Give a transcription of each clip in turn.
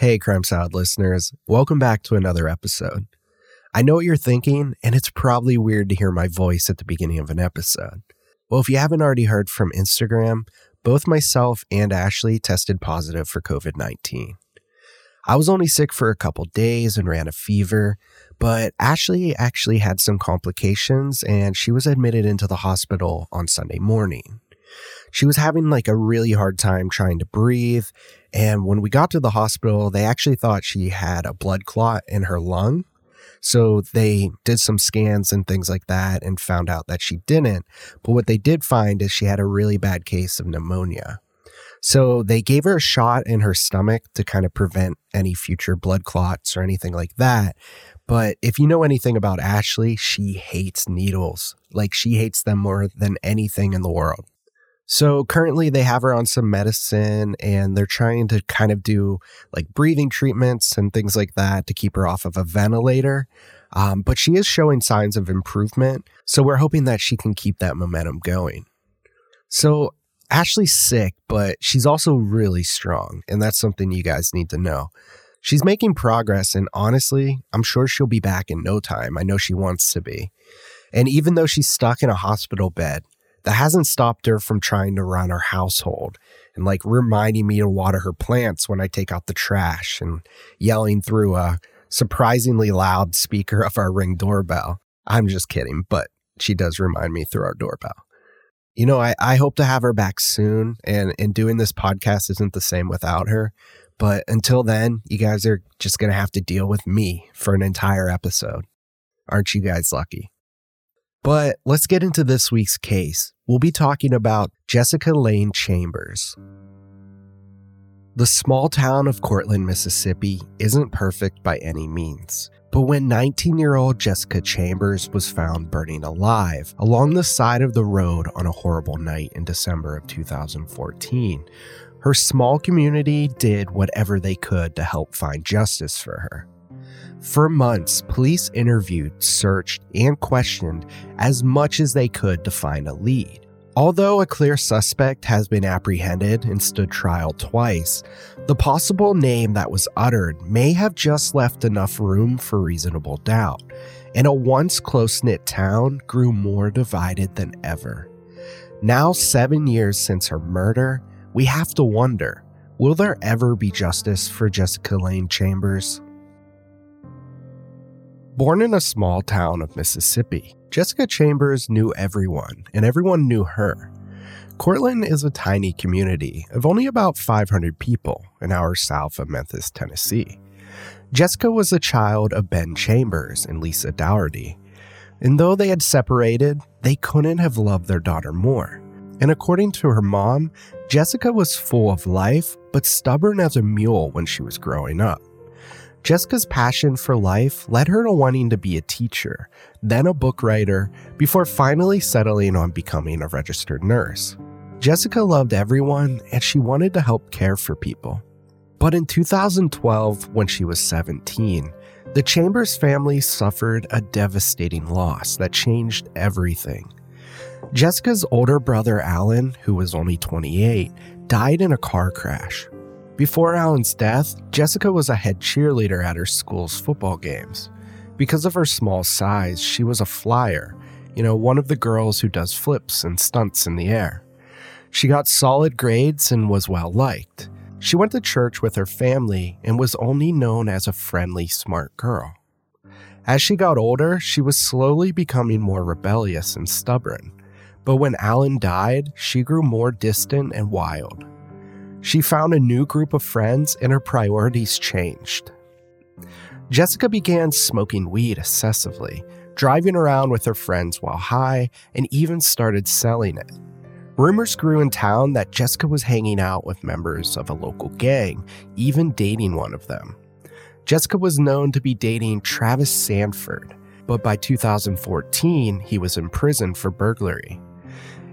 Hey, Crime Salad listeners, welcome back to another episode. I know what you're thinking, and it's probably weird to hear my voice at the beginning of an episode. Well, if you haven't already heard from Instagram, both myself and Ashley tested positive for COVID 19. I was only sick for a couple days and ran a fever, but Ashley actually had some complications and she was admitted into the hospital on Sunday morning. She was having like a really hard time trying to breathe. And when we got to the hospital, they actually thought she had a blood clot in her lung. So they did some scans and things like that and found out that she didn't. But what they did find is she had a really bad case of pneumonia. So they gave her a shot in her stomach to kind of prevent any future blood clots or anything like that. But if you know anything about Ashley, she hates needles. Like she hates them more than anything in the world. So currently they have her on some medicine and they're trying to kind of do like breathing treatments and things like that to keep her off of a ventilator. Um, but she is showing signs of improvement. So we're hoping that she can keep that momentum going. So Ashley's sick, but she's also really strong. And that's something you guys need to know. She's making progress. And honestly, I'm sure she'll be back in no time. I know she wants to be. And even though she's stuck in a hospital bed, that hasn't stopped her from trying to run her household and like reminding me to water her plants when I take out the trash and yelling through a surprisingly loud speaker of our ring doorbell. I'm just kidding, but she does remind me through our doorbell. You know, I, I hope to have her back soon, and, and doing this podcast isn't the same without her. But until then, you guys are just to have to deal with me for an entire episode. Aren't you guys lucky? But let's get into this week's case. We'll be talking about Jessica Lane Chambers. The small town of Courtland, Mississippi isn't perfect by any means. But when 19 year old Jessica Chambers was found burning alive along the side of the road on a horrible night in December of 2014, her small community did whatever they could to help find justice for her. For months, police interviewed, searched, and questioned as much as they could to find a lead. Although a clear suspect has been apprehended and stood trial twice, the possible name that was uttered may have just left enough room for reasonable doubt, and a once close knit town grew more divided than ever. Now, seven years since her murder, we have to wonder will there ever be justice for Jessica Lane Chambers? Born in a small town of Mississippi, Jessica Chambers knew everyone, and everyone knew her. Courtland is a tiny community of only about 500 people, an hour south of Memphis, Tennessee. Jessica was a child of Ben Chambers and Lisa Dougherty, and though they had separated, they couldn't have loved their daughter more. And according to her mom, Jessica was full of life, but stubborn as a mule when she was growing up. Jessica's passion for life led her to wanting to be a teacher, then a book writer, before finally settling on becoming a registered nurse. Jessica loved everyone and she wanted to help care for people. But in 2012, when she was 17, the Chambers family suffered a devastating loss that changed everything. Jessica's older brother, Alan, who was only 28, died in a car crash. Before Alan's death, Jessica was a head cheerleader at her school's football games. Because of her small size, she was a flyer, you know, one of the girls who does flips and stunts in the air. She got solid grades and was well liked. She went to church with her family and was only known as a friendly, smart girl. As she got older, she was slowly becoming more rebellious and stubborn. But when Alan died, she grew more distant and wild. She found a new group of friends and her priorities changed. Jessica began smoking weed excessively, driving around with her friends while high, and even started selling it. Rumors grew in town that Jessica was hanging out with members of a local gang, even dating one of them. Jessica was known to be dating Travis Sanford, but by 2014, he was in prison for burglary.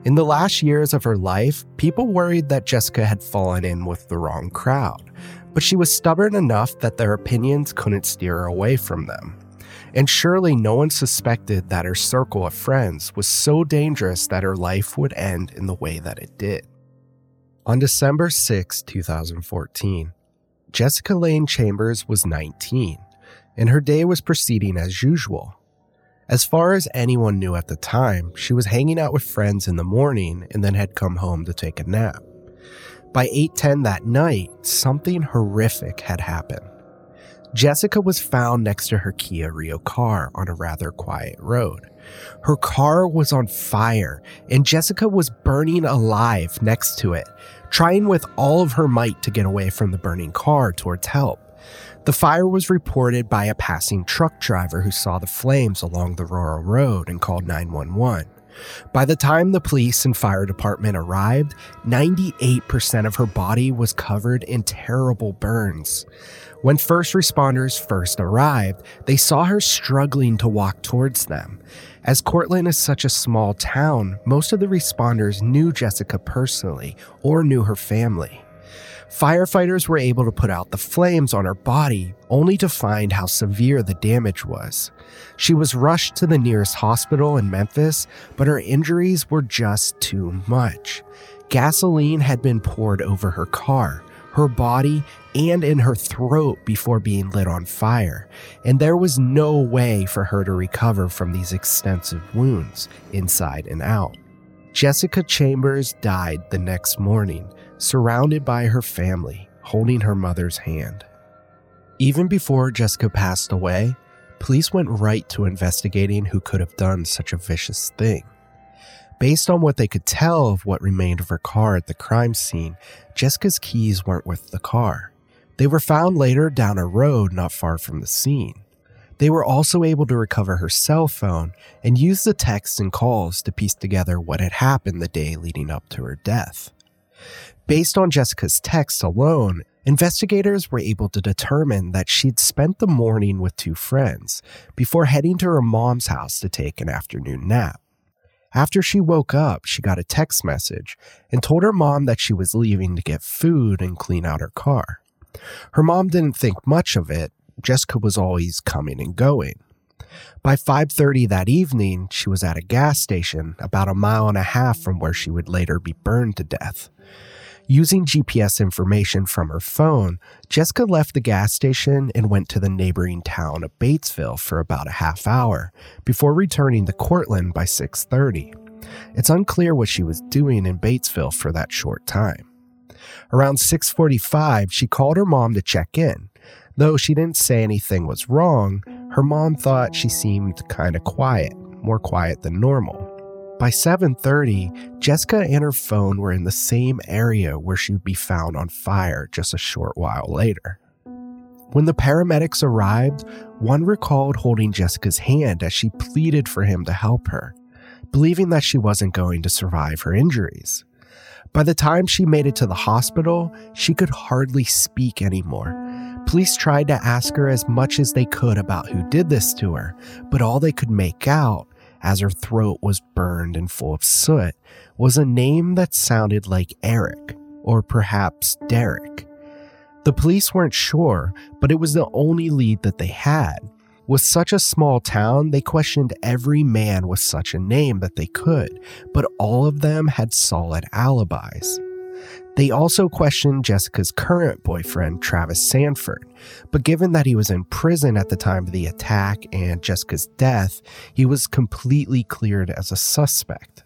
In the last years of her life, people worried that Jessica had fallen in with the wrong crowd, but she was stubborn enough that their opinions couldn't steer her away from them. And surely no one suspected that her circle of friends was so dangerous that her life would end in the way that it did. On December 6, 2014, Jessica Lane Chambers was 19, and her day was proceeding as usual. As far as anyone knew at the time, she was hanging out with friends in the morning and then had come home to take a nap. By 8:10 that night, something horrific had happened. Jessica was found next to her Kia Rio car on a rather quiet road. Her car was on fire, and Jessica was burning alive next to it, trying with all of her might to get away from the burning car towards help. The fire was reported by a passing truck driver who saw the flames along the rural road and called 911. By the time the police and fire department arrived, 98% of her body was covered in terrible burns. When first responders first arrived, they saw her struggling to walk towards them. As Courtland is such a small town, most of the responders knew Jessica personally or knew her family. Firefighters were able to put out the flames on her body, only to find how severe the damage was. She was rushed to the nearest hospital in Memphis, but her injuries were just too much. Gasoline had been poured over her car, her body, and in her throat before being lit on fire, and there was no way for her to recover from these extensive wounds, inside and out. Jessica Chambers died the next morning, surrounded by her family, holding her mother's hand. Even before Jessica passed away, police went right to investigating who could have done such a vicious thing. Based on what they could tell of what remained of her car at the crime scene, Jessica's keys weren't with the car. They were found later down a road not far from the scene. They were also able to recover her cell phone and use the texts and calls to piece together what had happened the day leading up to her death. Based on Jessica's texts alone, investigators were able to determine that she'd spent the morning with two friends before heading to her mom's house to take an afternoon nap. After she woke up, she got a text message and told her mom that she was leaving to get food and clean out her car. Her mom didn't think much of it. Jessica was always coming and going. By 5:30 that evening, she was at a gas station about a mile and a half from where she would later be burned to death. Using GPS information from her phone, Jessica left the gas station and went to the neighboring town of Batesville for about a half hour before returning to Courtland by 6:30. It's unclear what she was doing in Batesville for that short time. Around 6:45, she called her mom to check in. Though she didn't say anything was wrong, her mom thought she seemed kind of quiet, more quiet than normal. By 7:30, Jessica and her phone were in the same area where she would be found on fire just a short while later. When the paramedics arrived, one recalled holding Jessica's hand as she pleaded for him to help her, believing that she wasn't going to survive her injuries. By the time she made it to the hospital, she could hardly speak anymore. Police tried to ask her as much as they could about who did this to her, but all they could make out as her throat was burned and full of soot, was a name that sounded like Eric, or perhaps Derek. The police weren't sure, but it was the only lead that they had. With such a small town, they questioned every man with such a name that they could, but all of them had solid alibis. They also questioned Jessica's current boyfriend, Travis Sanford, but given that he was in prison at the time of the attack and Jessica's death, he was completely cleared as a suspect.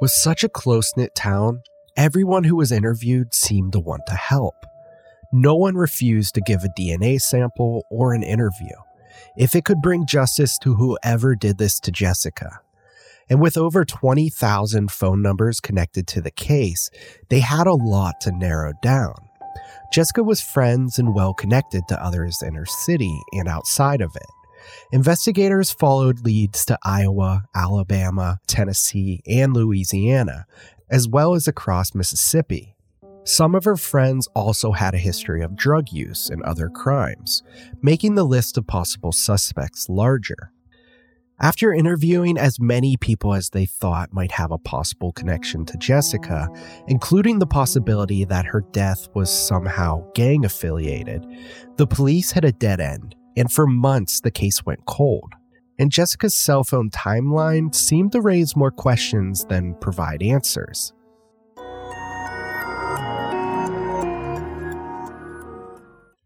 With such a close knit town, everyone who was interviewed seemed to want to help. No one refused to give a DNA sample or an interview if it could bring justice to whoever did this to Jessica. And with over 20,000 phone numbers connected to the case, they had a lot to narrow down. Jessica was friends and well connected to others in her city and outside of it. Investigators followed leads to Iowa, Alabama, Tennessee, and Louisiana, as well as across Mississippi. Some of her friends also had a history of drug use and other crimes, making the list of possible suspects larger. After interviewing as many people as they thought might have a possible connection to Jessica, including the possibility that her death was somehow gang affiliated, the police hit a dead end, and for months the case went cold. And Jessica's cell phone timeline seemed to raise more questions than provide answers.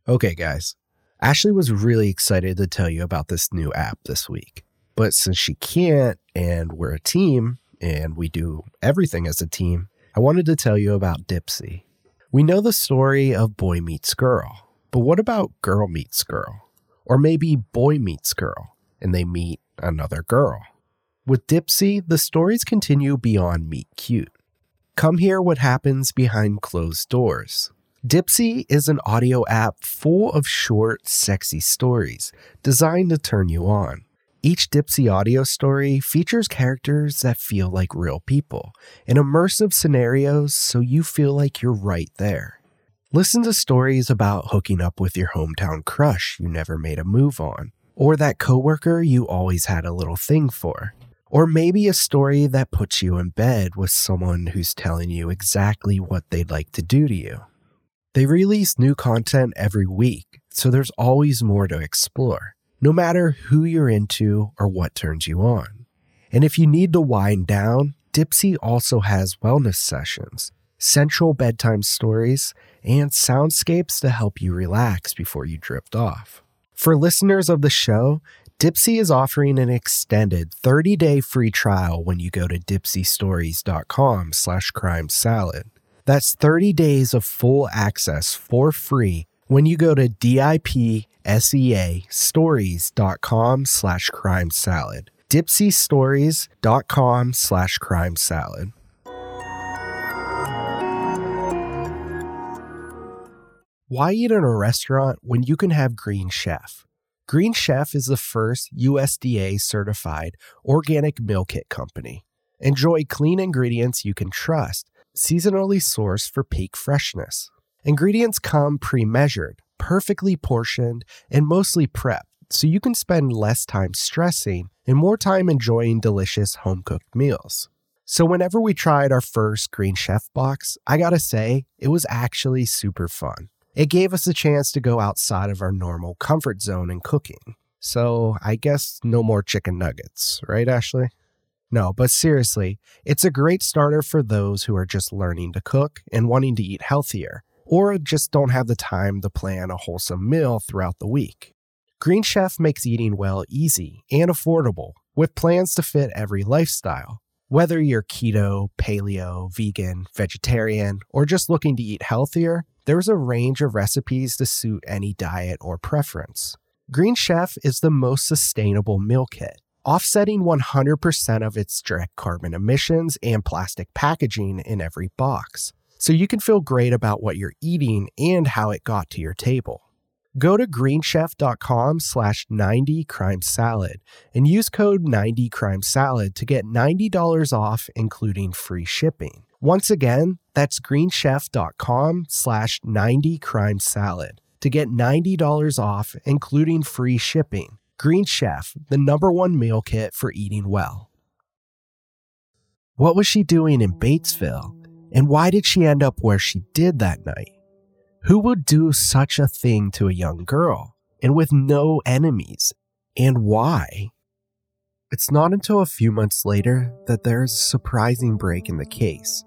Okay, guys. Ashley was really excited to tell you about this new app this week. But since she can't, and we're a team, and we do everything as a team, I wanted to tell you about Dipsea. We know the story of boy meets girl, but what about girl meets girl? Or maybe boy meets girl, and they meet another girl. With Dipsea, the stories continue beyond meet cute. Come hear what happens behind closed doors. Dipsea is an audio app full of short, sexy stories designed to turn you on. Each Dipsea audio story features characters that feel like real people in immersive scenarios so you feel like you're right there. Listen to stories about hooking up with your hometown crush you never made a move on, or that coworker you always had a little thing for. Or maybe a story that puts you in bed with someone who's telling you exactly what they'd like to do to you. They release new content every week, so there's always more to explore, no matter who you're into or what turns you on. And if you need to wind down, Dipsea also has wellness sessions, central bedtime stories, and soundscapes to help you relax before you drift off. For listeners of the show, Dipsea is offering an extended 30-day free trial when you go to dipseastories.com slash crime salad. That's 30 days of full access for free when you go to dipseastories.com slash crime salad. dipseastories.com slash crime salad. Why eat in a restaurant when you can have Green Chef? Green Chef is the first USDA certified organic meal kit company. Enjoy clean ingredients you can trust seasonally sourced for peak freshness. Ingredients come pre measured, perfectly portioned, and mostly prepped, so you can spend less time stressing and more time enjoying delicious home cooked meals. So, whenever we tried our first Green Chef box, I gotta say, it was actually super fun. It gave us a chance to go outside of our normal comfort zone in cooking. So, I guess no more chicken nuggets, right, Ashley? No, but seriously, it's a great starter for those who are just learning to cook and wanting to eat healthier, or just don't have the time to plan a wholesome meal throughout the week. Green Chef makes eating well easy and affordable, with plans to fit every lifestyle. Whether you're keto, paleo, vegan, vegetarian, or just looking to eat healthier, there's a range of recipes to suit any diet or preference. Green Chef is the most sustainable meal kit offsetting 100% of its direct carbon emissions and plastic packaging in every box. So you can feel great about what you're eating and how it got to your table. Go to greenchef.com slash 90crimesalad and use code 90crimesalad to get $90 off, including free shipping. Once again, that's greenchef.com slash 90crimesalad to get $90 off, including free shipping. Green Chef, the number one meal kit for eating well. What was she doing in Batesville? And why did she end up where she did that night? Who would do such a thing to a young girl and with no enemies? And why? It's not until a few months later that there's a surprising break in the case.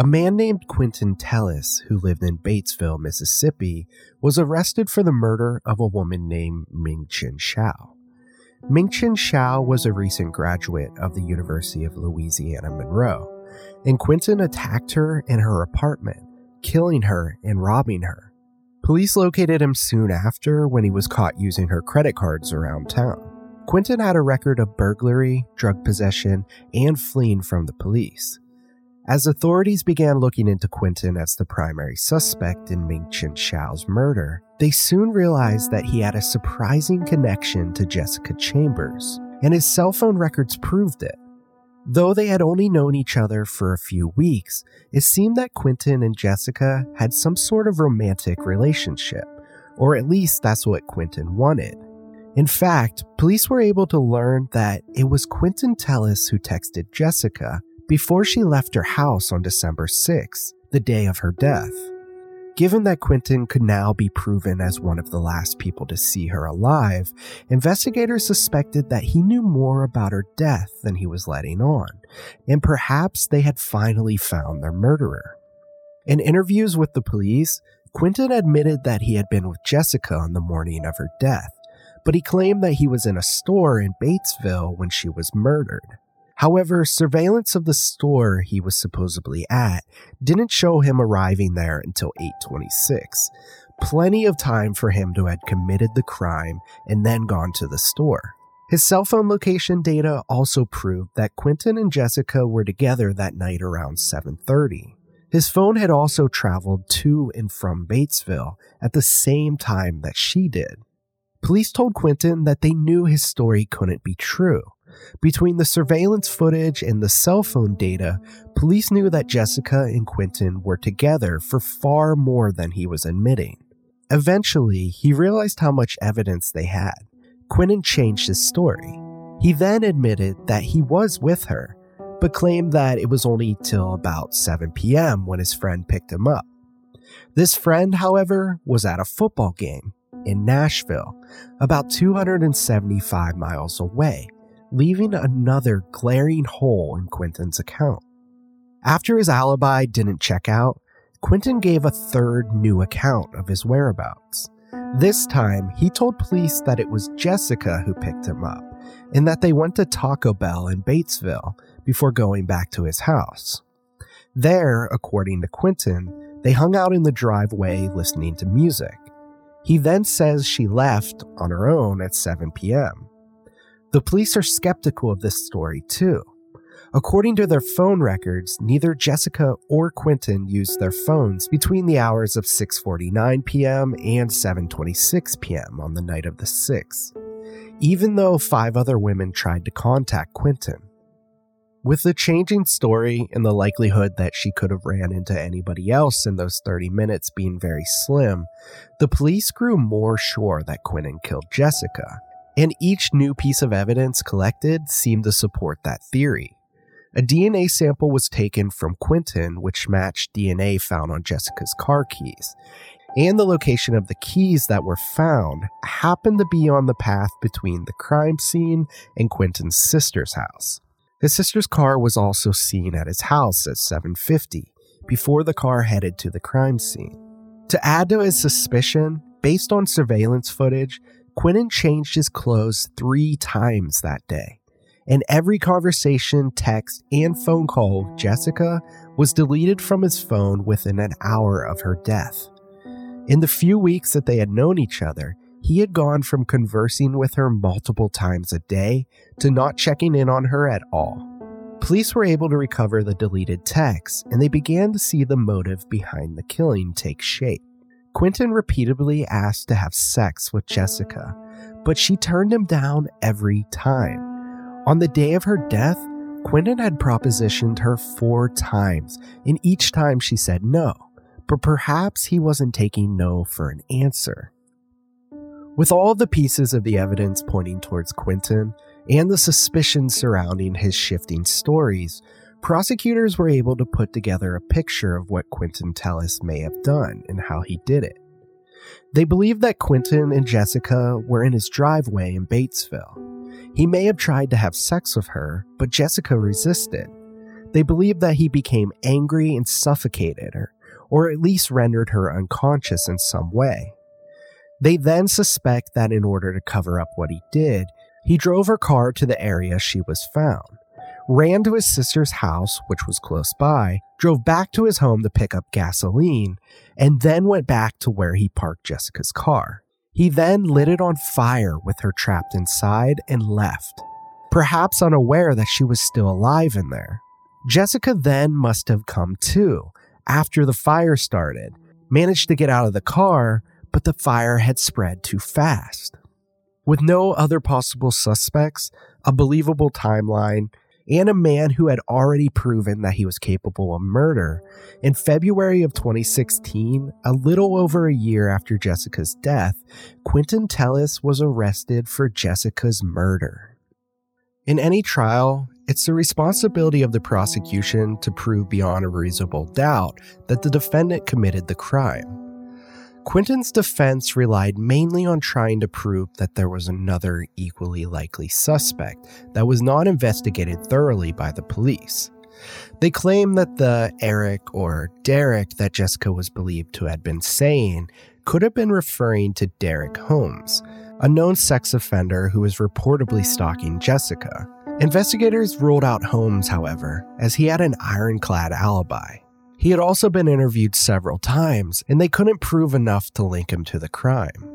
A man named Quentin Tellis, who lived in Batesville, Mississippi, was arrested for the murder of a woman named Ming-Chin Hsiao. Ming-Chin Hsiao was a recent graduate of the University of Louisiana Monroe, and Quentin attacked her in her apartment, killing her and robbing her. Police located him soon after when he was caught using her credit cards around town. Quentin had a record of burglary, drug possession, and fleeing from the police. As authorities began looking into Quentin as the primary suspect in Ming-Chin Hsiao's murder, they soon realized that he had a surprising connection to Jessica Chambers, and his cell phone records proved it. Though they had only known each other for a few weeks, it seemed that Quentin and Jessica had some sort of romantic relationship, or at least that's what Quentin wanted. In fact, police were able to learn that it was Quentin Tellis who texted Jessica before she left her house on December 6th, the day of her death. Given that Quentin could now be proven as one of the last people to see her alive, investigators suspected that he knew more about her death than he was letting on, and perhaps they had finally found their murderer. In interviews with the police, Quentin admitted that he had been with Jessica on the morning of her death, but he claimed that he was in a store in Batesville when she was murdered. However, surveillance of the store he was supposedly at didn't show him arriving there until 826. Plenty of time for him to have committed the crime and then gone to the store. His cell phone location data also proved that Quentin and Jessica were together that night around 7:30. His phone had also traveled to and from Batesville at the same time that she did. Police told Quentin that they knew his story couldn't be true. Between the surveillance footage and the cell phone data, police knew that Jessica and Quentin were together for far more than he was admitting. Eventually, he realized how much evidence they had. Quentin changed his story. He then admitted that he was with her, but claimed that it was only till about 7 p.m. when his friend picked him up. This friend, however, was at a football game in Nashville, about 275 miles away, leaving another glaring hole in Quentin's account. After his alibi didn't check out, Quentin gave a third new account of his whereabouts. This time, he told police that it was Jessica who picked him up and that they went to Taco Bell in Batesville before going back to his house. There, according to Quentin, they hung out in the driveway listening to music. He then says she left on her own at 7 p.m. The police are skeptical of this story too. According to their phone records, neither Jessica or Quentin used their phones between the hours of 6:49 p.m. and 7:26 p.m. on the night of the 6th, even though five other women tried to contact Quentin. With the changing story and the likelihood that she could have ran into anybody else in those 30 minutes being very slim, the police grew more sure that Quentin killed Jessica and each new piece of evidence collected seemed to support that theory. A DNA sample was taken from Quentin, which matched DNA found on Jessica's car keys. And the location of the keys that were found happened to be on the path between the crime scene and Quentin's sister's house. His sister's car was also seen at his house at 750 before the car headed to the crime scene. To add to his suspicion, based on surveillance footage, Quentin changed his clothes three times that day. And every conversation, text, and phone call Jessica was deleted from his phone within an hour of her death. In the few weeks that they had known each other, he had gone from conversing with her multiple times a day to not checking in on her at all. Police were able to recover the deleted texts, and they began to see the motive behind the killing take shape. Quentin repeatedly asked to have sex with Jessica, but she turned him down every time. On the day of her death, Quentin had propositioned her four times, and each time she said no, but perhaps he wasn't taking no for an answer. With all the pieces of the evidence pointing towards Quentin and the suspicions surrounding his shifting stories, prosecutors were able to put together a picture of what Quentin Tellis may have done and how he did it. They believe that Quentin and Jessica were in his driveway in Batesville. He may have tried to have sex with her, but Jessica resisted. They believe that he became angry and suffocated her, or at least rendered her unconscious in some way. They then suspect that in order to cover up what he did, he drove her car to the area she was found ran to his sister's house, which was close by, drove back to his home to pick up gasoline, and then went back to where he parked Jessica's car. He then lit it on fire with her trapped inside and left, perhaps unaware that she was still alive in there. Jessica then must have come to after the fire started, managed to get out of the car, but the fire had spread too fast. With no other possible suspects, a believable timeline, and a man who had already proven that he was capable of murder, in February of 2016, a little over a year after Jessica's death, Quentin Tellis was arrested for Jessica's murder. In any trial, it's the responsibility of the prosecution to prove beyond a reasonable doubt that the defendant committed the crime. Quentin's defense relied mainly on trying to prove that there was another equally likely suspect that was not investigated thoroughly by the police. They claim that the Eric or Derek that Jessica was believed to have been saying could have been referring to Derek Holmes, a known sex offender who was reportedly stalking Jessica. Investigators ruled out Holmes, however, as he had an ironclad alibi. He had also been interviewed several times, and they couldn't prove enough to link him to the crime.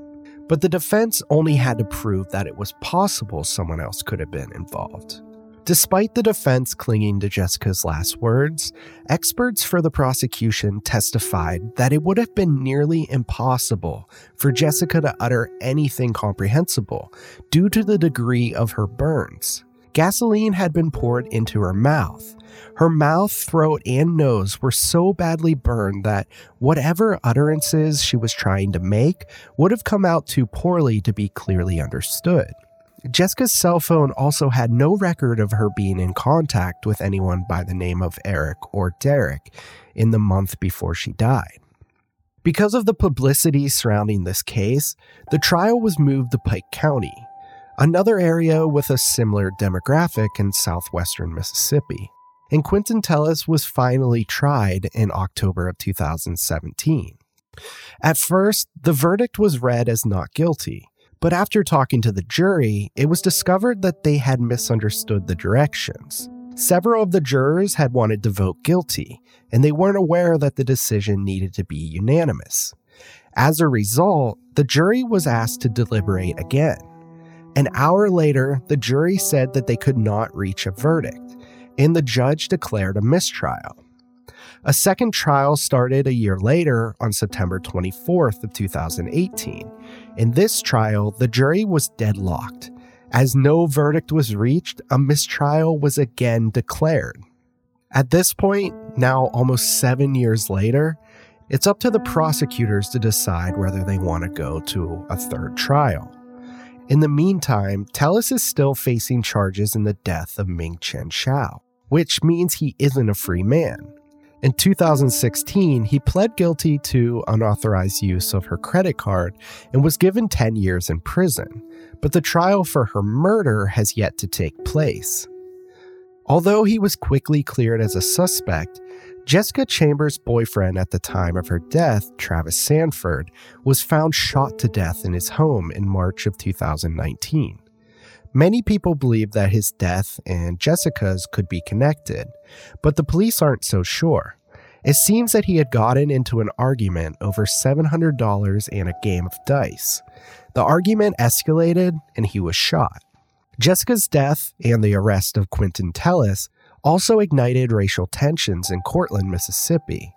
But the defense only had to prove that it was possible someone else could have been involved. Despite the defense clinging to Jessica's last words, experts for the prosecution testified that it would have been nearly impossible for Jessica to utter anything comprehensible due to the degree of her burns. Gasoline had been poured into her mouth. Her mouth, throat, and nose were so badly burned that whatever utterances she was trying to make would have come out too poorly to be clearly understood. Jessica's cell phone also had no record of her being in contact with anyone by the name of Eric or Derek in the month before she died. Because of the publicity surrounding this case, the trial was moved to Pike County, another area with a similar demographic in southwestern Mississippi. And Quentin Tellis was finally tried in October of 2017. At first, the verdict was read as not guilty, but after talking to the jury, it was discovered that they had misunderstood the directions. Several of the jurors had wanted to vote guilty, and they weren't aware that the decision needed to be unanimous. As a result, the jury was asked to deliberate again. An hour later, the jury said that they could not reach a verdict, and the judge declared a mistrial. A second trial started a year later on September 24th of 2018. In this trial, the jury was deadlocked. As no verdict was reached, a mistrial was again declared. At this point, now almost 7 years later, it's up to the prosecutors to decide whether they want to go to a third trial. In the meantime, Tellis is still facing charges in the death of Ming Chen Chow, which means he isn't a free man. In 2016, he pled guilty to unauthorized use of her credit card and was given 10 years in prison, but the trial for her murder has yet to take place. Although he was quickly cleared as a suspect, Jessica Chambers' boyfriend at the time of her death, Travis Sanford, was found shot to death in his home in March of 2019. Many people believe that his death and Jessica's could be connected, but the police aren't so sure. It seems that he had gotten into an argument over $700 and a game of dice. The argument escalated and he was shot. Jessica's death and the arrest of Quentin Tellis also ignited racial tensions in Courtland, Mississippi.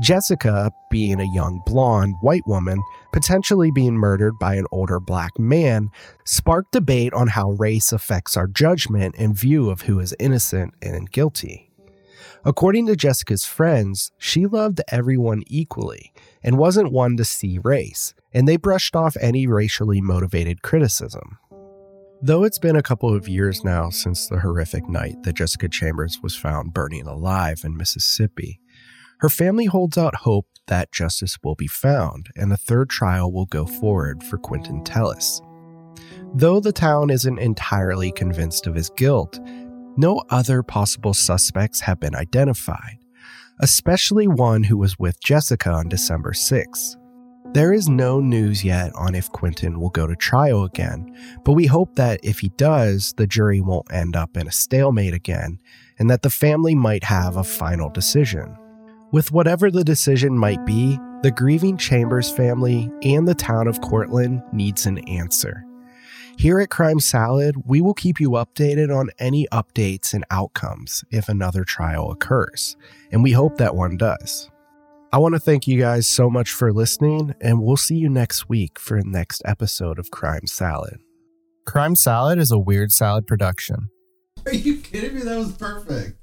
Jessica, being a young blonde white woman, potentially being murdered by an older black man, sparked debate on how race affects our judgment and view of who is innocent and guilty. According to Jessica's friends, she loved everyone equally and wasn't one to see race, and they brushed off any racially motivated criticism. Though it's been a couple of years now since the horrific night that Jessica Chambers was found burning alive in Mississippi, her family holds out hope that justice will be found and a third trial will go forward for Quentin Tellis. Though the town isn't entirely convinced of his guilt, no other possible suspects have been identified, especially one who was with Jessica on December 6. There is no news yet on if Quentin will go to trial again, but we hope that if he does, the jury won't end up in a stalemate again, and that the family might have a final decision. With whatever the decision might be, the grieving Chambers family and the town of Courtland needs an answer. Here at Crime Salad, we will keep you updated on any updates and outcomes if another trial occurs, and we hope that one does. I want to thank you guys so much for listening, and we'll see you next week for the next episode of Crime Salad. Crime Salad is a Weird Salad production. Are you kidding me? that was perfect.